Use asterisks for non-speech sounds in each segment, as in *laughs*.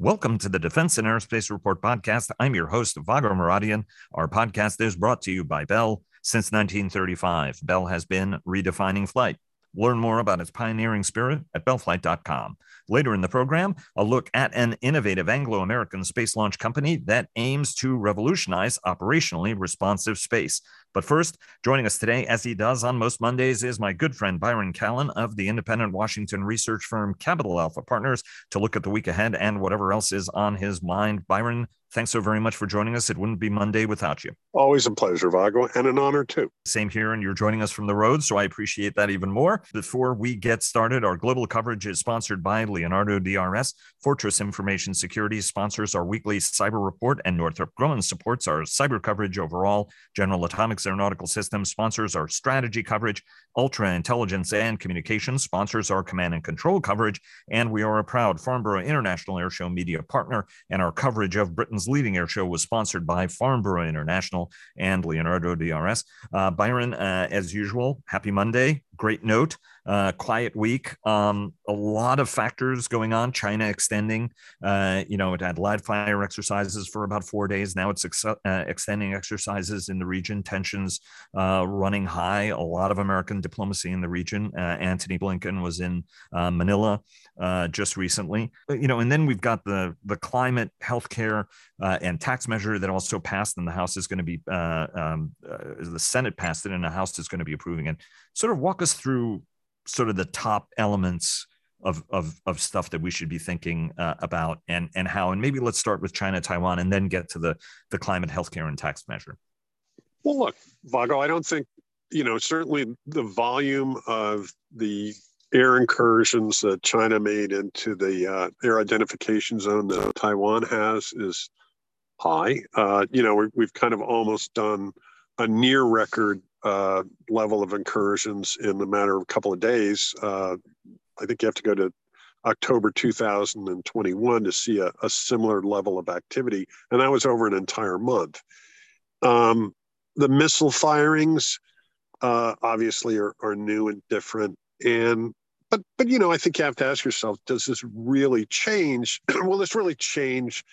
Welcome to the Defense and Aerospace Report podcast. I'm your host, Vago Muradian. Our podcast is brought to you by Bell. Since 1935, Bell has been redefining flight. Learn more about its pioneering spirit at bellflight.com. Later in the program, a look at an innovative Anglo American space launch company that aims to revolutionize operationally responsive space. But first, joining us today, as he does on most Mondays, is my good friend Byron Callan of the independent Washington research firm Capital Alpha Partners to look at the week ahead and whatever else is on his mind. Byron, thanks so very much for joining us. It wouldn't be Monday without you. Always a pleasure, Vago, and an honor too. Same here, and you're joining us from the road, so I appreciate that even more. Before we get started, our global coverage is sponsored by Leonardo DRS. Fortress Information Security sponsors our weekly cyber report, and Northrop Grumman supports our cyber coverage overall. General Atomics Aeronautical Systems sponsors our strategy coverage. Ultra Intelligence and Communications sponsors our command and control coverage. And we are a proud Farnborough International Airshow media partner. And our coverage of Britain's leading airshow was sponsored by Farnborough International and Leonardo DRS. Uh, Byron, uh, as usual, happy Monday. Great note uh, quiet week. Um, a lot of factors going on. China extending, uh, you know, it had live fire exercises for about four days. Now it's ex- uh, extending exercises in the region. Tensions uh, running high. A lot of American diplomacy in the region. Uh, Antony Blinken was in uh, Manila just recently. You know, and then we've got the the climate, healthcare, and tax measure that also passed, and the House is going to be um, the Senate passed it, and the House is going to be approving it. Sort of walk us through sort of the top elements of of of stuff that we should be thinking uh, about and and how and maybe let's start with China Taiwan and then get to the the climate healthcare and tax measure. Well, look, Vago, I don't think you know certainly the volume of the air incursions that China made into the uh, air identification zone that Taiwan has is high. Uh, you know, we have kind of almost done a near record uh, level of incursions in a matter of a couple of days. Uh, I think you have to go to October 2021 to see a, a, similar level of activity, and that was over an entire month. Um, the missile firings uh, obviously are, are new and different, and but but you know I think you have to ask yourself: Does this really change? *clears throat* will this really change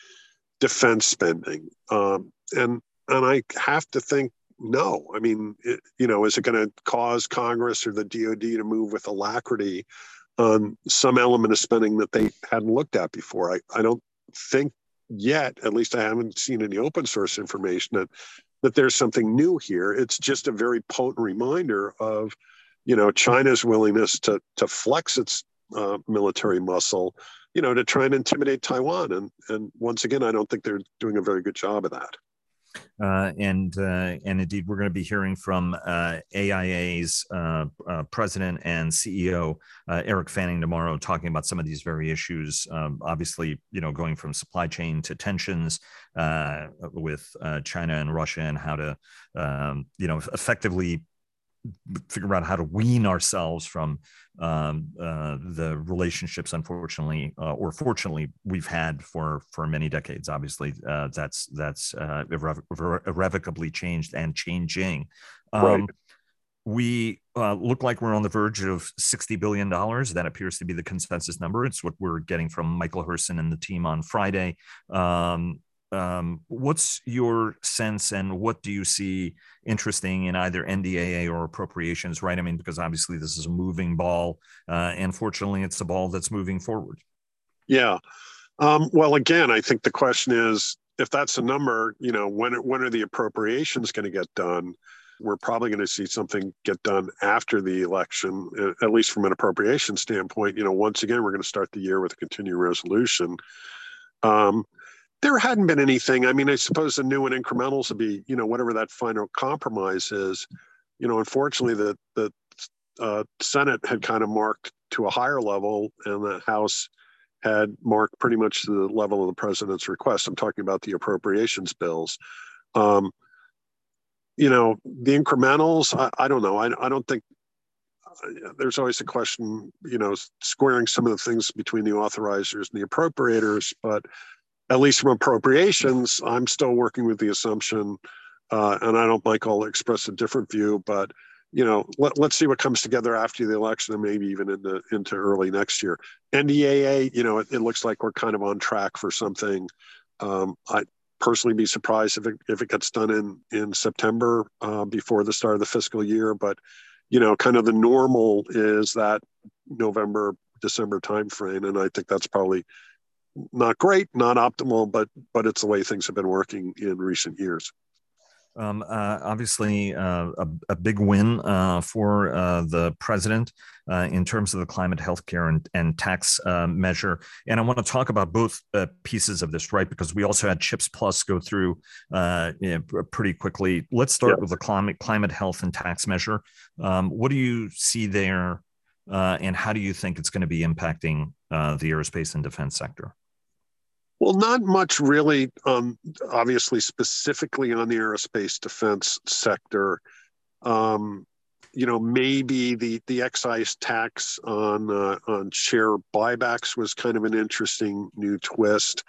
defense spending? Um, and and I have to think no. I mean, it, you know, is it going to cause Congress or the DoD to move with alacrity on some element of spending that they hadn't looked at before? I, I don't think yet, at least I haven't seen any open source information that that there's something new here. It's just a very potent reminder of, you know, China's willingness to to flex its uh, military muscle, you know, to try and intimidate Taiwan. And and once again, I don't think they're doing a very good job of that. Uh, and uh, and indeed, we're going to be hearing from uh, AIA's uh, uh, president and CEO uh, Eric Fanning tomorrow, talking about some of these very issues. Um, obviously, you know, going from supply chain to tensions with China and Russia, and how to um, you know effectively figure out how to wean ourselves from um, uh, the relationships, unfortunately, uh, or fortunately, we've had for for many decades. Obviously, uh, that's that's uh, irre- irrevocably changed and changing. Um, right. We uh, look like we're on the verge of sixty billion dollars. That appears to be the consensus number. It's what we're getting from Michael Herson and the team on Friday. Um, um, what's your sense and what do you see interesting in either NDAA or appropriations, right? I mean, because obviously this is a moving ball, uh, and fortunately, it's a ball that's moving forward. Yeah. Um, well, again, I think the question is if that's a number, you know, when when are the appropriations going to get done? We're probably going to see something get done after the election, at least from an appropriation standpoint. You know, once again, we're going to start the year with a continuing resolution. Um, there hadn't been anything. I mean, I suppose the new and incrementals would be, you know, whatever that final compromise is. You know, unfortunately, the the uh, Senate had kind of marked to a higher level, and the House had marked pretty much the level of the president's request. I'm talking about the appropriations bills. Um, you know, the incrementals. I, I don't know. I, I don't think uh, there's always a question, you know, squaring some of the things between the authorizers and the appropriators, but at least from appropriations, I'm still working with the assumption, uh, and I don't, Michael, express a different view, but you know, let, let's see what comes together after the election and maybe even into into early next year. NDAA, you know, it, it looks like we're kind of on track for something. Um, I personally be surprised if it if it gets done in in September uh, before the start of the fiscal year, but you know, kind of the normal is that November December timeframe, and I think that's probably not great, not optimal, but but it's the way things have been working in recent years. Um, uh, obviously, uh, a, a, big win uh, for uh, the president uh, in terms of the climate, healthcare, and, and tax uh, measure. And I want to talk about both pieces of this, right? Because we also had Chips Plus go through you know, pretty quickly. Let's start with the climate, climate, health, and tax measure. Um, what do you see there, and how do you think it's going to be impacting the aerospace and defense sector? Well, not much really, um, obviously, specifically on the aerospace defense sector. Um, you know, maybe the, the excise tax on, uh, on share buybacks was kind of an interesting new twist.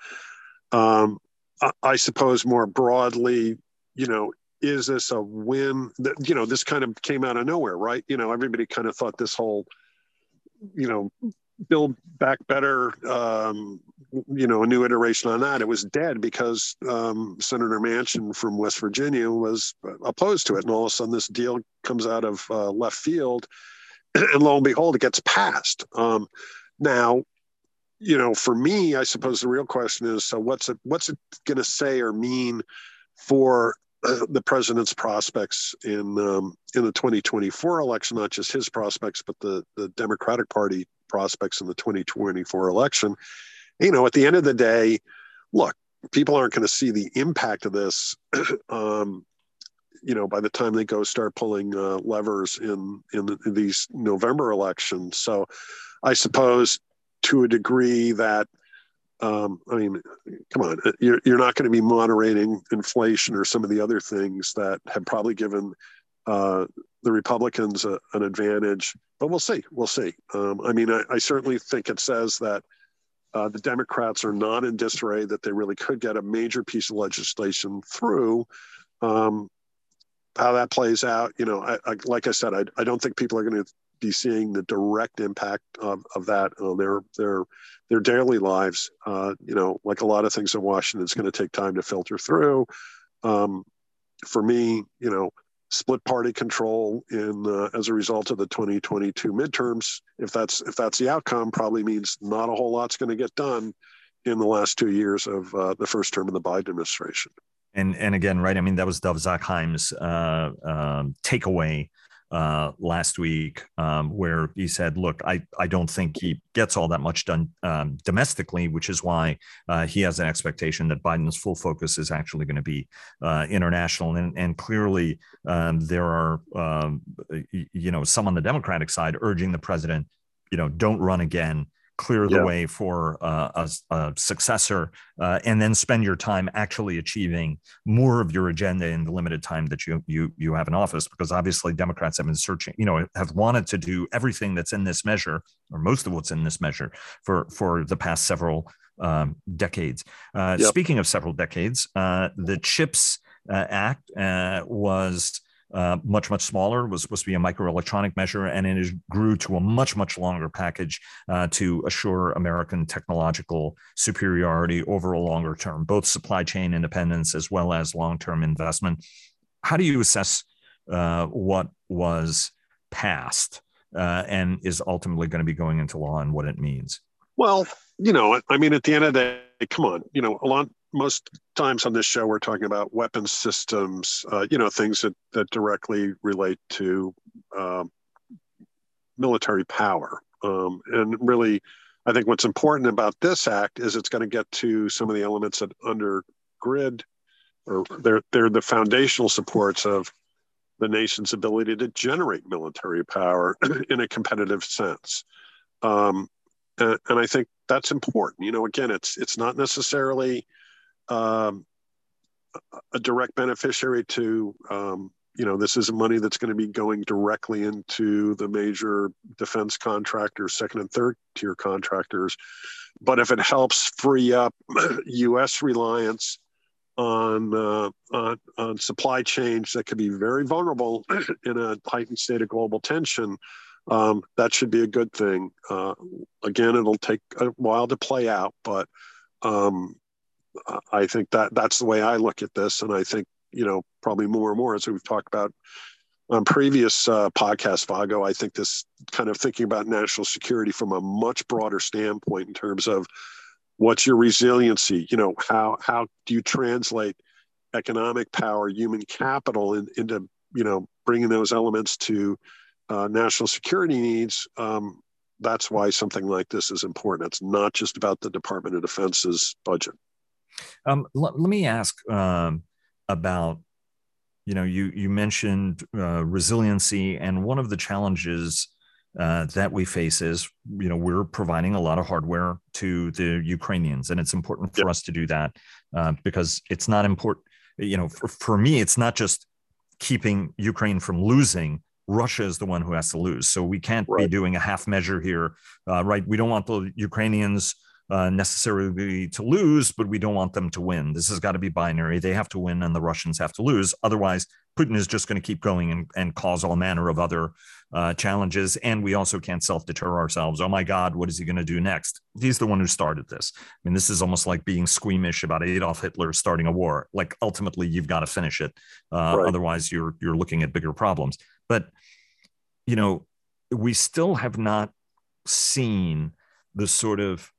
Um, I, I suppose more broadly, you know, is this a win? That, you know, this kind of came out of nowhere, right? You know, everybody kind of thought this whole, you know, build back better um, you know a new iteration on that. It was dead because um, senator manchin from west virginia was opposed to it. And all of a sudden this deal comes out of uh, left field. *clears throat* And lo and behold it gets passed. Um, now you know for me i suppose the real question is so what's it what's it going to say or mean for uh, the president's prospects in um, in the 2024 election, not just his prospects, but the the Democratic Party prospects in the 2024 election. You know, at the end of the day, look, people aren't going to see the impact of this. *clears throat* um, you know, by the time they go start pulling uh, levers in, in in these November elections, so I suppose to a degree that um, I mean, come on, you're, you're not going to be moderating inflation or some of the other things that have probably given uh, the Republicans a, an advantage, but we'll see. We'll see. Um, I mean, I, I, certainly think it says that uh, the Democrats are not in disarray, that they really could get a major piece of legislation through. Um, how that plays out, you know, I, I, like I said, I, I don't think people are going to be seeing the direct impact of, of that on their their their daily lives. Uh, you know, like a lot of things in Washington, it's going to take time to filter through. Um, for me, you know, split party control in uh, as a result of the 2022 midterms. If that's if that's the outcome probably means not a whole lot's going to get done in the last two years of uh, the first term of the biden administration. And and again right i mean that was dov zakheim's uh, um, takeaway uh, last week, um, where he said, "Look, I I don't think he gets all that much done um, domestically, which is why uh, he has an expectation that Biden's full focus is actually going to be uh, international." And and clearly, um, there are um, you know some on the Democratic side urging the president, you know, don't run again clear the yeah. way for uh, a, a, successor, uh, and then spend your time actually achieving more of your agenda in the limited time that you you you have in office. Because obviously, Democrats have been searching, you know, have wanted to do everything that's in this measure, or most of what's in this measure, for for the past several um, decades. Uh, yep. Speaking of several decades, uh, the CHIPS uh, Act uh, was uh, much much smaller was supposed to be a microelectronic measure and it grew to a much much longer package uh, to assure american technological superiority over a longer term both supply chain independence as well as long-term investment. How do you assess uh, what was passed uh, and is ultimately going to be going into law and what it means? Well you know i mean at the end of the day come on you know a lot most times on this show we're talking about weapons systems uh, you know things that, that directly relate to um, military power. Um, and really i think what's important about this act is it's going to get to some of the elements that under grid or they're, they're the foundational supports of the nation's ability to generate military power *clears throat* in a competitive sense. Um, and, and i think that's important. You know again it's it's not necessarily um, a direct beneficiary to um, you know this is money that's going to be going directly into the major defense contractors second and third tier contractors but if it helps free up *clears throat* us reliance on, uh, on, on supply chains that could be very vulnerable *clears throat* in a heightened state of global tension, um, that should be a good thing. Uh, again, it'll take a while to play out, but um, I think that that's the way I look at this, and I think you know probably more and more as we've talked about on previous uh, podcast, Vago. I think this kind of thinking about national security from a much broader standpoint in terms of what's your resiliency. You know, how how do you translate economic power, human capital in, into you know bringing those elements to uh, national security needs. Um, that's why something like this is important. It's not just about the Department of Defense's budget. Um, let, let, me ask um, about you know you you mentioned uh, resiliency, and one of the challenges uh, that we face is you know we're providing a lot of hardware to the Ukrainians, and it's important for us to do that uh, because it's not important. You know, for, for me, it's not just keeping Ukraine from losing Russia is the one who has to lose. So we can't right. be doing a half measure here, uh, right? We don't want the Ukrainians uh, necessarily to lose, but we don't want them to win. This has got to be binary. They have to win and the Russians have to lose. Otherwise, Putin is just going to keep going and, and cause all manner of other uh, challenges. And we also can't self deter ourselves. Oh my God, what is he going to do next? He's the one who started this. I mean, this is almost like being squeamish about Adolf Hitler starting a war. Like ultimately, you've got to finish it. Uh, right. Otherwise, you're you're looking at bigger problems. But you know, we still have not seen the sort of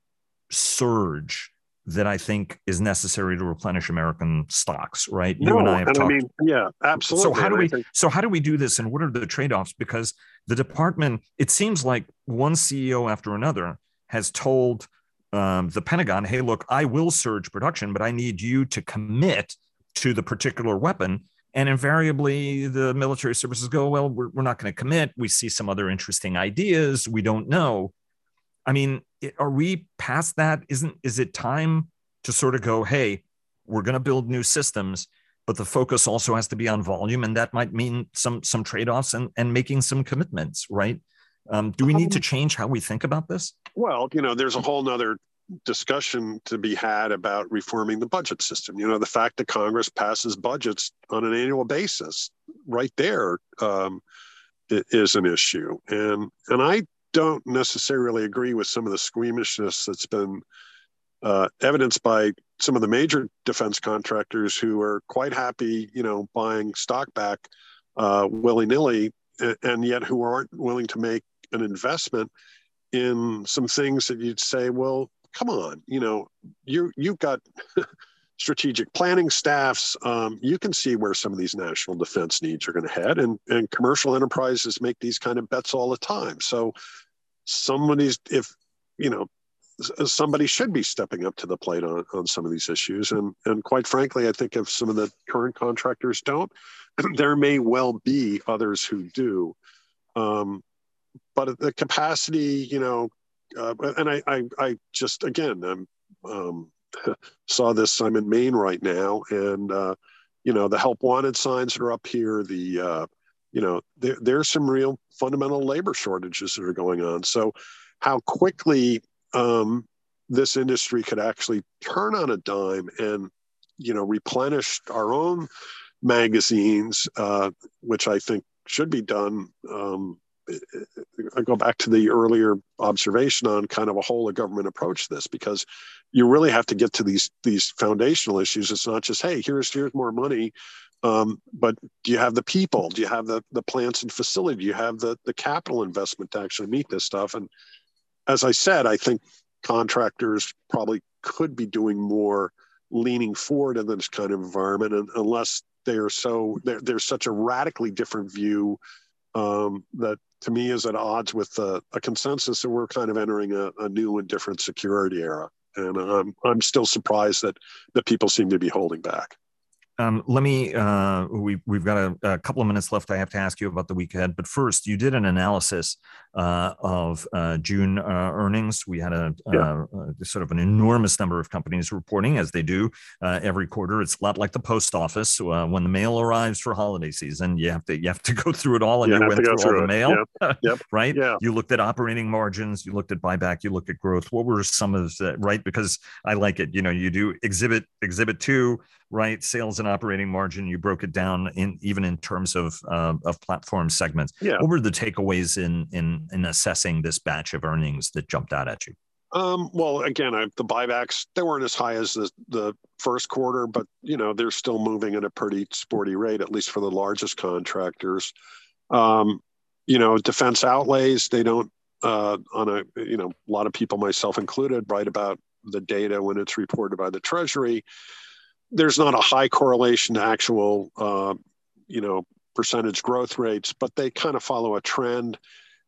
surge that I think is necessary to replenish American stocks, right? No, you and I have and talked. I mean, yeah, absolutely. So how do we think- so how do we do this and what are the trade-offs? Because the department, it seems like one CEO after another has told um, the Pentagon, hey, look, I will surge production, but I need you to commit to the particular weapon. And invariably, the military services go, well, we're, we're not going to commit. We see some other interesting ideas. We don't know. I mean, are we past that? Isn't is it time to sort of go, hey, we're going to build new systems, but the focus also has to be on volume, and that might mean some some trade offs and and making some commitments, right? Um, do we need to um, change how we think about this? Well, you know, there's a whole nother discussion to be had about reforming the budget system. You know, the fact that Congress passes budgets on an annual basis, right there, um, is an issue. And and I don't necessarily agree with some of the squeamishness that's been uh, evidenced by some of the major defense contractors who are quite happy, you know, buying stock back uh, willy nilly, and, and yet who aren't willing to make an investment in some things that you'd say, well, come on, you know, you you've got *laughs* strategic planning staffs. Um, you can see where some of these national defense needs are going to head, and and commercial enterprises make these kind of bets all the time. So somebody's if you know somebody should be stepping up to the plate on, on some of these issues and and quite frankly i think if some of the current contractors don't *clears throat* there may well be others who do um, but the capacity you know uh, and I, I i just again i'm um, *laughs* saw this i'm in maine right now and uh, you know the help wanted signs are up here the uh, you know, there, there's some real fundamental labor shortages that are going on. So, how quickly um, this industry could actually turn on a dime and, you know, replenish our own magazines, uh, which I think should be done. Um, I go back to the earlier observation on kind of a whole of government approach to this because you really have to get to these these foundational issues. It's not just hey, here's here's more money um, but do you have the people? Do you have the, the plants and facility? Do you have the, the capital investment to actually meet this stuff? And as I said, I think contractors probably could be doing more leaning forward in this kind of environment and unless they are so there's such a radically different view um, that to me is at odds with a consensus that we're kind of entering a, a new and different security era. And I'm, I'm still surprised that that people seem to be holding back um, let me, uh, we, we've got a, a, couple of minutes left. I have to ask you about the week ahead. But first, you did an analysis uh, of uh, June uh, earnings. We had a, yeah. Uh, sort of an enormous number of companies reporting, as they do uh, every quarter. It's a lot like the post office. when the mail arrives for holiday season, you have to you have to go through it all, and you, you went through, through all the mail, yep. *laughs* Yep. right? Yeah. You looked at operating margins, you looked at buyback, you looked at growth. What were some of the right? Because I like it. You know, you do exhibit exhibit two right? Sales and operating margin. You broke it down in even in terms of uh, of platform segments. Yeah. What were the takeaways in in in assessing this batch of earnings that jumped out at you? Um, well, again, I, the buybacks they weren't as high as the the first quarter, but you know they're still moving at a pretty sporty rate, at least for the largest contractors. Um, you know, defense outlays they don't uh, on a you know a lot of people, myself included, write about the data when it's reported by the Treasury. There's not a high correlation to actual uh, you know percentage growth rates, but they kind of follow a trend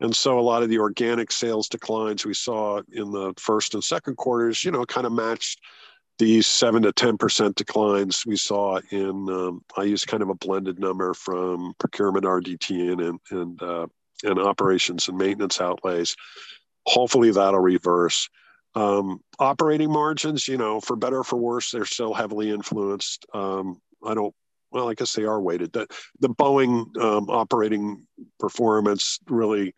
and so a lot of the organic sales declines we saw in the first and second quarters, you know, kind of matched these seven to 10% declines we saw in, um, I use kind of a blended number from procurement RDT and, and, uh, and operations and maintenance outlays. Hopefully that'll reverse. Um, operating margins, you know, for better or for worse, they're still heavily influenced. Um, I don't well, I guess they are weighted. The, the Boeing um, operating performance really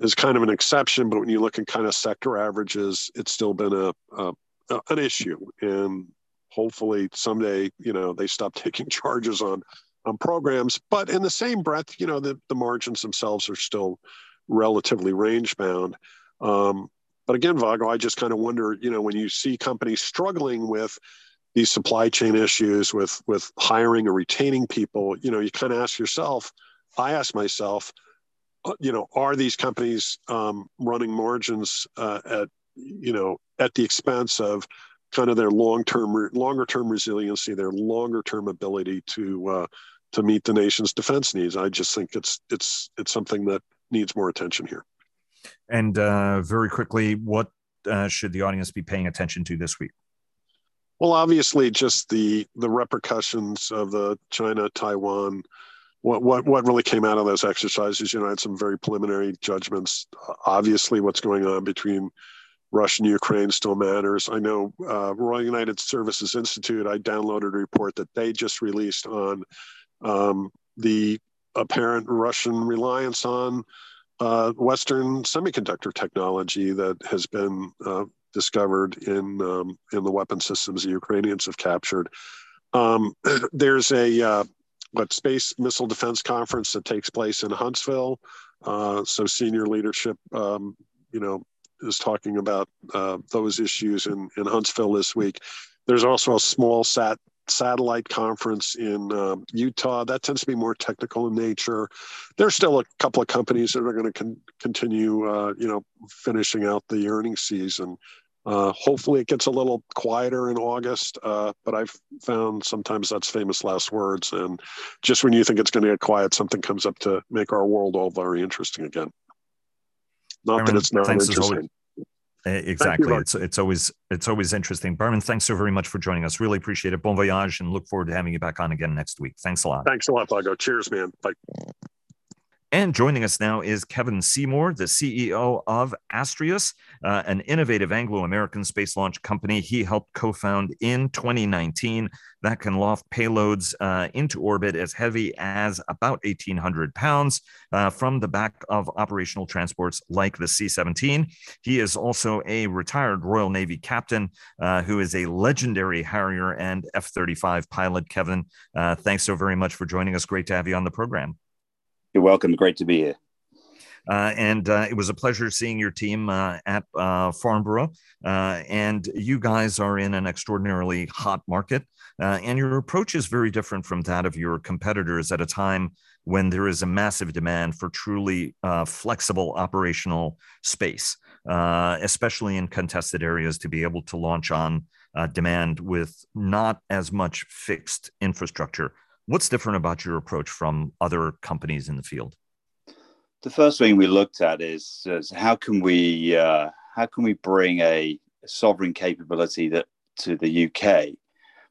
is kind of an exception, but when you look at kind of sector averages, it's still been a, a, a an issue. And hopefully someday, you know, they stop *laughs* taking charges on on programs. But in the same breath, you know, the, the margins themselves are still relatively range bound. Um, but again, Vago, I just kind of wonder, you know, when you see companies struggling with these supply chain issues with with hiring or retaining people you know you kind of ask yourself i ask myself uh, you know are these companies um, running margins uh, at you know at the expense of kind of their long-term longer term resiliency their longer term ability to uh, to meet the nation's defense needs? I just think it's it's it's something that needs more attention here and uh, very quickly what uh, should the audience be paying attention to this week well, obviously, just the the repercussions of the China Taiwan. What what what really came out of those exercises? You know, I had some very preliminary judgments. Obviously, what's going on between Russia and Ukraine still matters. I know uh, Royal United Services Institute. I downloaded a report that they just released on um, the apparent Russian reliance on uh, Western semiconductor technology that has been uh, discovered in um, in the weapon systems the Ukrainians have captured. Um, *clears throat* there's a uh, what space missile defense conference that takes place in Huntsville. Uh, so senior leadership, um, you know, is talking about uh, those issues in in Huntsville this week. There's also a small sat satellite conference in uh, Utah. That tends to be more technical in nature. There's still a couple of companies that are going to con- continue, uh, you know, finishing out the earnings season. Uh, hopefully, it gets a little quieter in August, uh, but I've found sometimes that's famous last words. And just when you think it's going to get quiet, something comes up to make our world all very interesting again. Not that it's not interesting. Exactly. You, it's it's always it's always interesting. Byron, thanks so very much for joining us. Really appreciate it. Bon voyage and look forward to having you back on again next week. Thanks a lot. Thanks a lot, Vago. Cheers, man. Bye. And joining us now is Kevin Seymour, the CEO of Astraius, uh, an innovative Anglo American space launch company he helped co found in 2019 that can loft payloads uh, into orbit as heavy as about 1,800 pounds uh, from the back of operational transports like the C 17. He is also a retired Royal Navy captain uh, who is a legendary Harrier and F 35 pilot. Kevin, uh, thanks so very much for joining us. Great to have you on the program. You're welcome. Great to be here. Uh, and uh, it was a pleasure seeing your team uh, at uh, Farnborough. Uh, and you guys are in an extraordinarily hot market. Uh, and your approach is very different from that of your competitors at a time when there is a massive demand for truly flexible operational space, especially in contested areas, to be able to launch on demand with not as much fixed infrastructure What's different about your approach from other companies in the field? The first thing we looked at is, is how can we uh, how can we bring a sovereign capability that to the UK,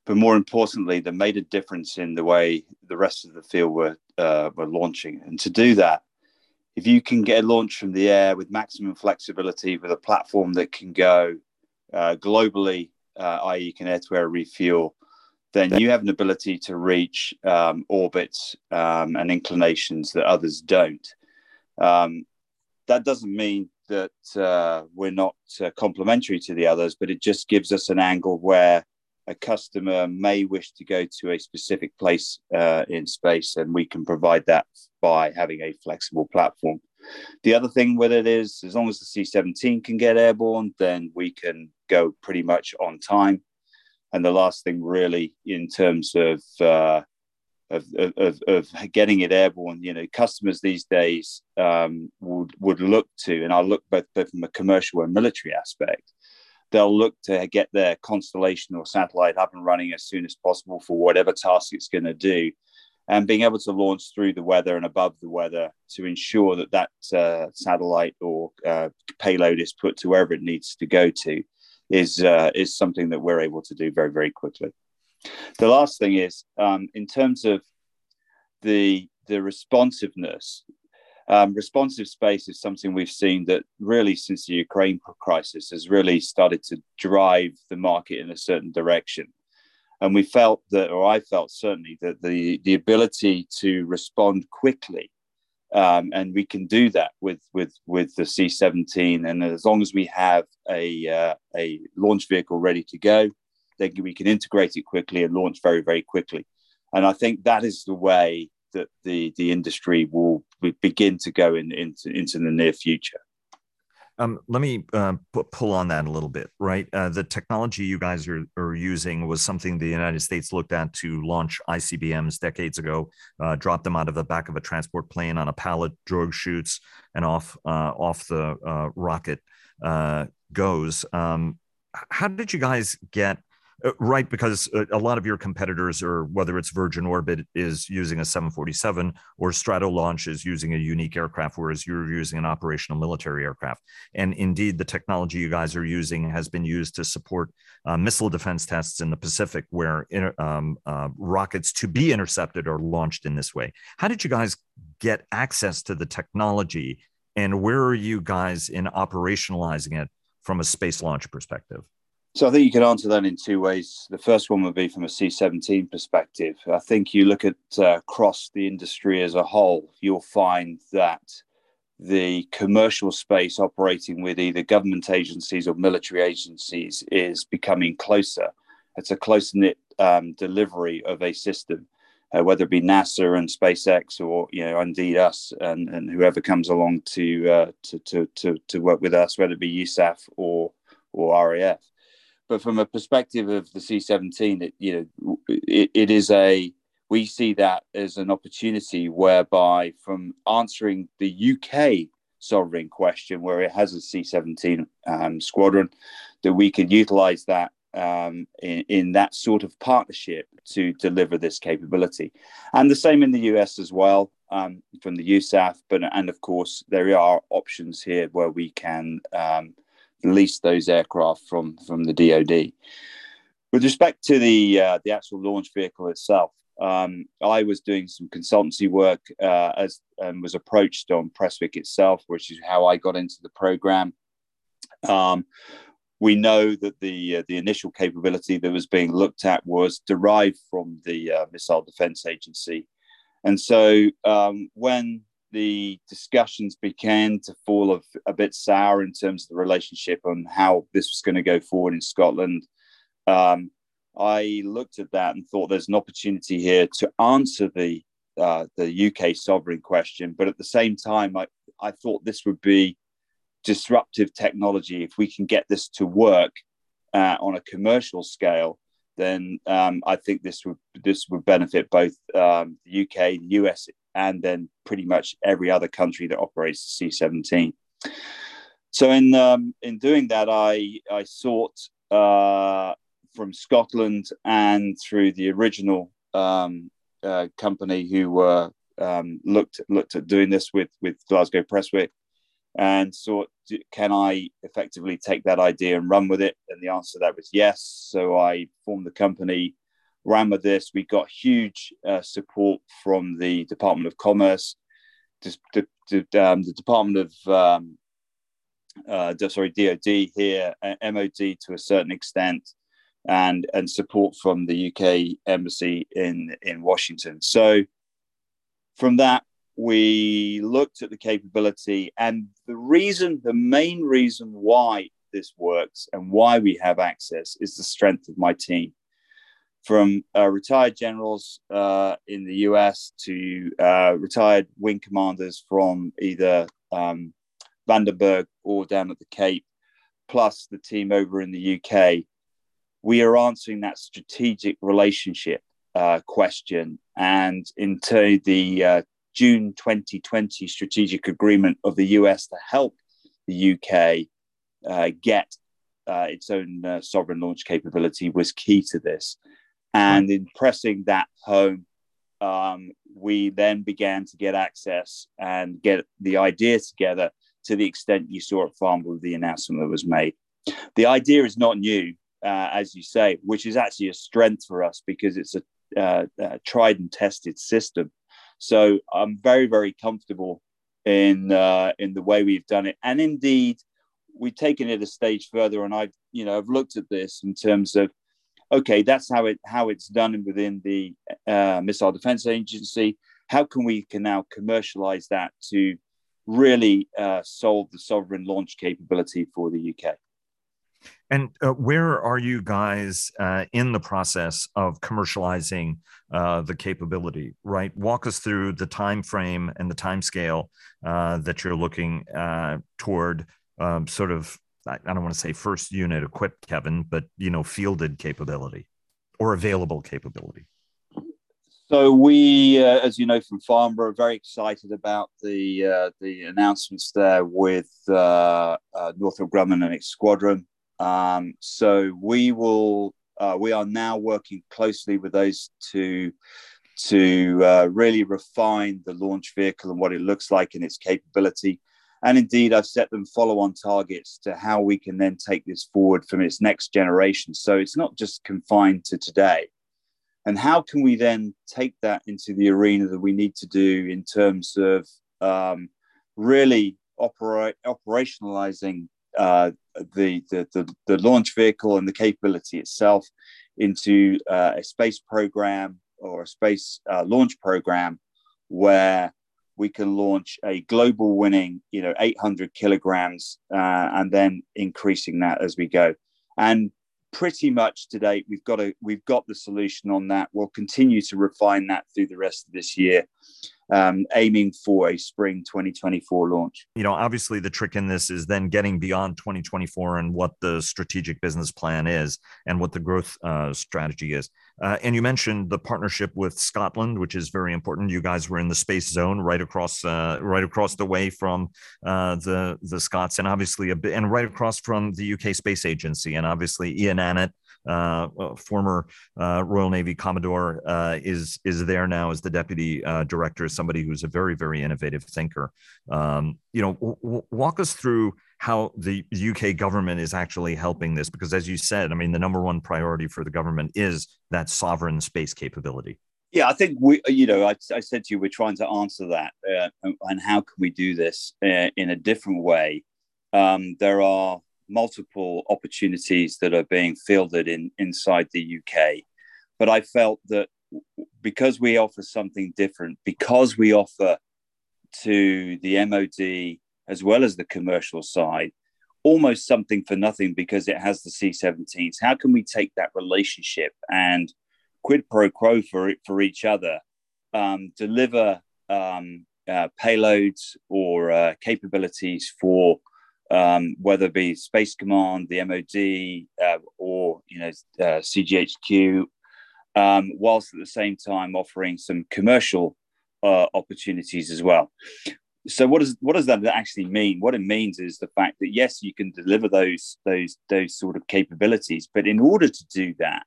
but more importantly, that made a difference in the way the rest of the field were uh, were launching. And to do that, if you can get a launch from the air with maximum flexibility, with a platform that can go uh, globally, uh, i.e., can air-to-air refuel then you have an ability to reach um, orbits um, and inclinations that others don't. Um, that doesn't mean that uh, we're not uh, complementary to the others, but it just gives us an angle where a customer may wish to go to a specific place uh, in space, and we can provide that by having a flexible platform. The other thing with it is, as long as the C 17 can get airborne, then we can go pretty much on time. And the last thing, really, in terms of uh, of, of, of getting it airborne, you know, customers these days um, would would look to, and I'll look both, both from a commercial and military aspect. They'll look to get their constellation or satellite up and running as soon as possible for whatever task it's going to do, and being able to launch through the weather and above the weather to ensure that that uh, satellite or uh, payload is put to wherever it needs to go to is uh, is something that we're able to do very very quickly. The last thing is um, in terms of the the responsiveness. Um, responsive space is something we've seen that really since the Ukraine crisis has really started to drive the market in a certain direction. And we felt that, or I felt certainly that the, the ability to respond quickly, um, and we can do that with, with, with the C-17. And as long as we have a, uh, a launch vehicle ready to go, then we can integrate it quickly and launch very, very quickly. And I think that is the way that the, the industry will begin to go in, into, into the near future. Um, let me uh, pull on that a little bit, right? Uh, the technology you guys are, are, using was something the United States looked at to launch ICBMs decades ago, uh, dropped them out of the back of a transport plane on a pallet, drogue chutes, and off uh, off the uh, rocket uh, goes. Um, how did you guys get right, because uh, a lot of your competitors, or whether it's Virgin Orbit, is using a 747, or Stratolaunch is using a unique aircraft, whereas you're using an operational military aircraft. And indeed, the technology you guys are using has been used to support uh, missile defense tests in the Pacific, where um, uh, rockets to be intercepted are launched in this way. How did you guys get access to the technology, and where are you guys in operationalizing it from a space launch perspective? So I think you can answer that in two ways. The first one would be from a C17 perspective. I think you look at uh, across the industry as a whole, you'll find that the commercial space operating with either government agencies or military agencies is becoming closer. It's a close knit um, delivery of a system, uh, whether it be NASA and SpaceX or you know indeed us and, and whoever comes along to, uh, to, to to to work with us, whether it be USAF or or RAF but from a perspective of the C17, it, you know, it, it is a we see that as an opportunity whereby from answering the UK sovereign question, where it has a C17 um, squadron, that we can utilize that um, in, in, that sort of partnership to deliver this capability. And the same in the US as well um, from the USAF. But, and of course, there are options here where we can um, lease those aircraft from from the DoD. With respect to the uh, the actual launch vehicle itself, um, I was doing some consultancy work uh, as and was approached on Prestwick itself, which is how I got into the program. Um, we know that the uh, the initial capability that was being looked at was derived from the uh, Missile Defense Agency, and so um, when the discussions began to fall a, a bit sour in terms of the relationship on how this was going to go forward in Scotland. Um, I looked at that and thought there's an opportunity here to answer the uh, the UK sovereign question, but at the same time, I, I thought this would be disruptive technology if we can get this to work uh, on a commercial scale. Then um, I think this would this would benefit both um, the UK, the US, and then pretty much every other country that operates the C-17. So in um, in doing that, I I sought uh, from Scotland and through the original um, uh, company who were um, looked looked at doing this with with Glasgow Prestwick, and sought can I effectively take that idea and run with it? And the answer to that was yes. So I formed the company ran with this. We got huge uh, support from the Department of Commerce, the, the, um, the Department of um, uh, sorry DoD here, uh, MOD to a certain extent, and and support from the UK embassy in in Washington. So from that we looked at the capability and the reason the main reason why this works and why we have access is the strength of my team from uh, retired generals uh, in the US to uh, retired wing commanders from either um, Vandenberg or down at the Cape, plus the team over in the UK. We are answering that strategic relationship uh, question. And into the uh, June 2020 strategic agreement of the US to help the UK uh, get its own sovereign launch capability was key to this. And in pressing that home, um, we then began to get access and get the idea together to the extent you saw at Farnborough with the announcement that was made. The idea is not new, uh, as you say, which is actually a strength for us because it's a, uh, a tried and tested system. So I'm very, very comfortable in uh, in the way we've done it, and indeed we've taken it a stage further, and I've you know I've looked at this in terms of okay, that's how it how it's done within the uh, Missile Defense Agency. How can we can now commercialize that to really uh, solve the sovereign launch capability for the UK? And uh, where are you guys uh, in the process of commercializing uh, the capability? Right, walk us through the time frame and the time scale uh, that you're looking uh, toward um, sort of I don't want to say first unit equipped, Kevin, but you know, fielded capability or available capability. So we, uh, as you know from Farnborough, are very excited about the uh, the announcements there with uh, uh Northrop Grumman and its squadron. Um, so we will, uh, we are now working closely with those to to uh, really refine the launch vehicle and what it looks like and its capability. And indeed, I've set them follow on targets to how we can then take this forward from its next generation. So it's not just confined to today. And how can we then take that into the arena that we need to do in terms of um, really operationalizing uh, the, the, the, the, launch vehicle and the capability itself into uh, a space program or a space uh, launch program where we can launch a global winning, you know, 800 kilograms, uh, and then increasing that as we go. And pretty much to date, we've got a we've got the solution on that. We'll continue to refine that through the rest of this year um, aiming for a spring 2024 launch. You know, obviously, the trick in this is then getting beyond 2024 and what the strategic business plan is and what the growth uh, strategy is. Uh, and you mentioned the partnership with Scotland, which is very important. You guys were in the space zone right across, uh, right across the way from uh, the the Scots, and obviously a bit, and right across from the UK Space Agency, and obviously Ian Annett former uh, Royal Navy Commodore, uh, is is there now as the deputy uh, director, somebody who's a very very innovative thinker. Um, you know, w- walk us through how the UK government is actually helping this, because as you said, I mean, the number one priority for the government is that sovereign space capability. Yeah, I think we, you know, I, I said to you, we're trying to answer that, uh, and how can we do this uh, in a different way? Um, there are multiple opportunities that are being fielded in inside the UK. But I felt that because we offer something different, because we offer to the MOD as well as the commercial side almost something for nothing because it has the C-17s. How can we take that relationship and quid pro quo for it for each other, um, deliver um, uh, payloads or uh, capabilities for um, whether it be Space Command, the MOD, uh, or you know uh, CGHQ, um, whilst at the same time offering some commercial uh, opportunities as well. So what does what does that actually mean? What it means is the fact that yes, you can deliver those those those sort of capabilities, but in order to do that,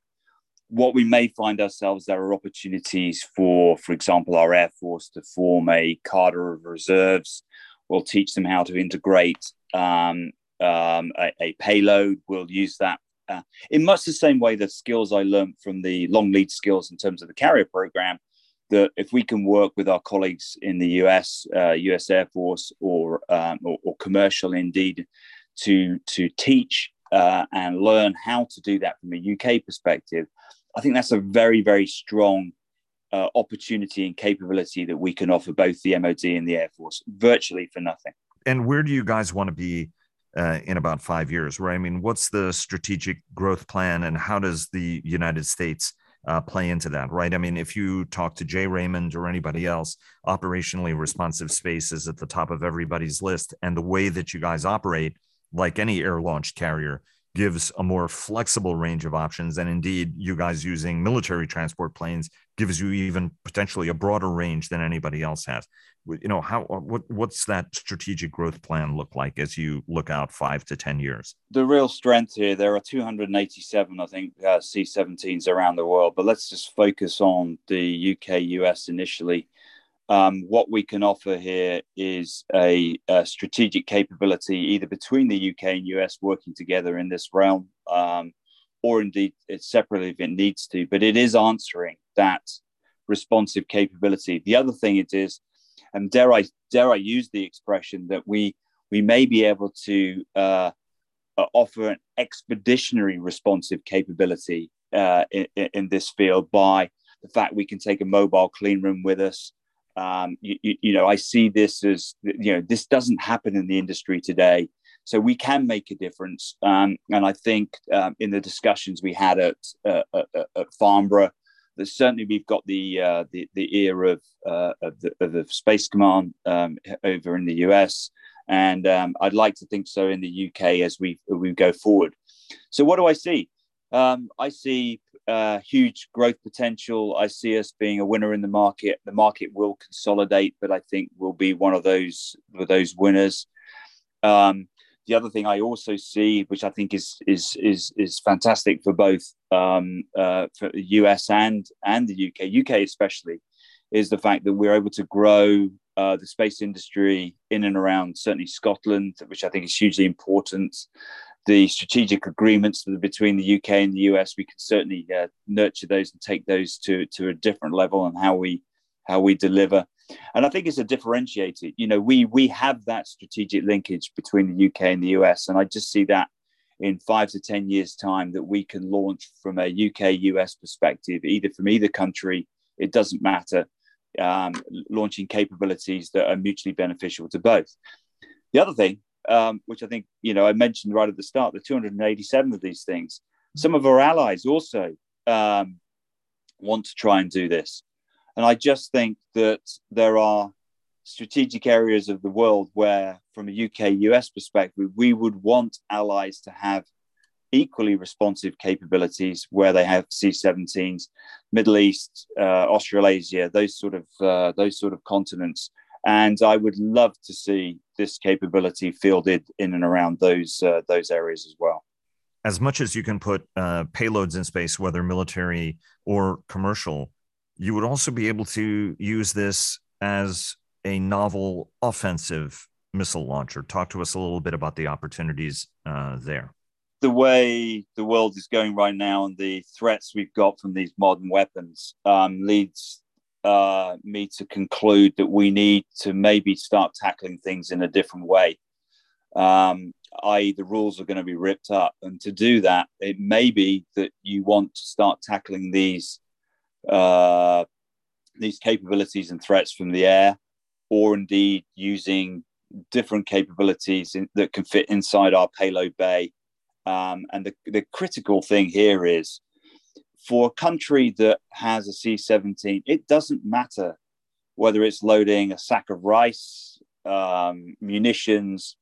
what we may find ourselves there are opportunities for, for example, our air force to form a cadre of reserves. We'll teach them how to integrate um, um, a, a, payload. We'll use that uh, in much the same way the skills I learned from the long lead skills in terms of the carrier program. That if we can work with our colleagues in the US, uh, US Air Force, or, um, or, or commercial indeed, to to teach uh, and learn how to do that from a UK perspective, I think that's a very very strong uh, opportunity and capability that we can offer both the MOD and the Air Force virtually for nothing and where do you guys want to be uh, in about five years? Right? I mean, what's the strategic growth plan, and how does the United States uh, play into that, right? I mean, if you talk to Jay Raymond or anybody else, operationally responsive space is at the top of everybody's list. And the way that you guys operate, like any air launched carrier, gives a more flexible range of options. And indeed, you guys using military transport planes gives you even potentially a broader range than anybody else has. You know, how uh, what what's that strategic growth plan look like as you look out five to ten years? The real strength here, there are 287, I think, uh, C-17s around the world. But let's just focus on the UK, US initially. Um, what we can offer here is a, a, strategic capability either between the UK and US working together in this realm, um, or indeed it's separately if it needs to. But it is answering that responsive capability. The other thing it is, and dare I dare I use the expression that we we may be able to uh, uh, offer an expeditionary responsive capability uh, in, in this field by the fact we can take a mobile clean room with us um, you, you, know, I see this as you know this doesn't happen in the industry today, so we can make a difference. Um, and I think um, in the discussions we had at uh, at, at Farnborough, that certainly we've got the uh, the, the ear of, uh, of, the, of the Space Command um, over in the US, and um, I'd like to think so in the UK as we we go forward. So what do I see? Um, I see uh, huge growth potential. I see us being a winner in the market. The market will consolidate, but I think we'll be one of those of those winners. Um, the other thing I also see, which I think is is is is fantastic for both um, uh, for the US and and the UK, UK especially, is the fact that we're able to grow uh, the space industry in and around certainly Scotland, which I think is hugely important the strategic agreements between the UK and the US, we can certainly uh, nurture those and take those to to a different level and how we how we deliver. And I think it's a differentiator. You know, we we have that strategic linkage between the UK and the US, and I just see that in five to ten years' time that we can launch from a UK US perspective, either from either country. It doesn't matter. Um, launching capabilities that are mutually beneficial to both. The other thing um, which I think, you know, I mentioned right at the start, the 287 of these things. Some of our allies also um, want to try and do this. And I just think that there are strategic areas of the world where, from a UK US perspective, we would want allies to have equally responsive capabilities where they have C-17s, Middle East, uh, Australasia, those sort of uh, those sort of continents and I would love to see this capability fielded in and around those uh, those areas as well. As much as you can put uh, payloads in space, whether military or commercial, you would also be able to use this as a novel offensive missile launcher. Talk to us a little bit about the opportunities uh, there. The way the world is going right now and the threats we've got from these modern weapons um, leads uh, me to conclude that we need to maybe start tackling things in a different way. Um, i.e., the rules are going to be ripped up. And to do that, it may be that you want to start tackling these uh, these capabilities and threats from the air, or indeed using different capabilities in, that can fit inside our payload bay. Um, and the, the critical thing here is for a country that has a C 17, it doesn't matter whether it's loading a sack of rice, um, munitions,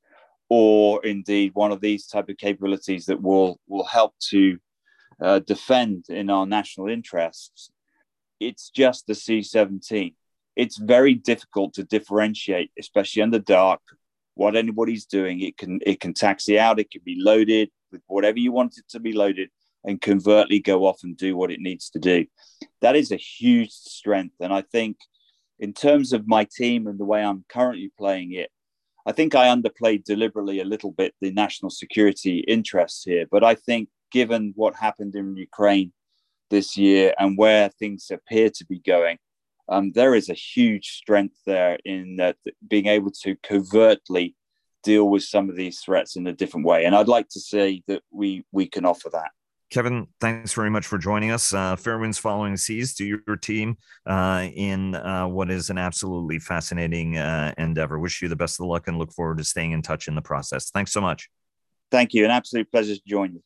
or indeed one of these type of capabilities that will, will help to uh, defend in our national interests. It's just the C 17. It's very difficult to differentiate, especially in the dark, what anybody's doing. It can it can taxi out, it can be loaded with whatever you want it to be loaded and covertly go off and do what it needs to do. That is a huge strength. And I think, in terms of my team and the way I'm currently playing it, I think I underplayed deliberately a little bit the national security interests here. But I think, given what happened in Ukraine this year and where things appear to be going, um, there is a huge strength there in uh, being able to covertly deal with some of these threats in a different way. And I'd like to say that we we can offer that. Kevin, thanks very much for joining us. Uh, fair winds following seas to your team uh, in uh, what is an absolutely fascinating uh, endeavor. Wish you the best of luck and look forward to staying in touch in the process. Thanks so much. Thank you. An absolute pleasure to join you.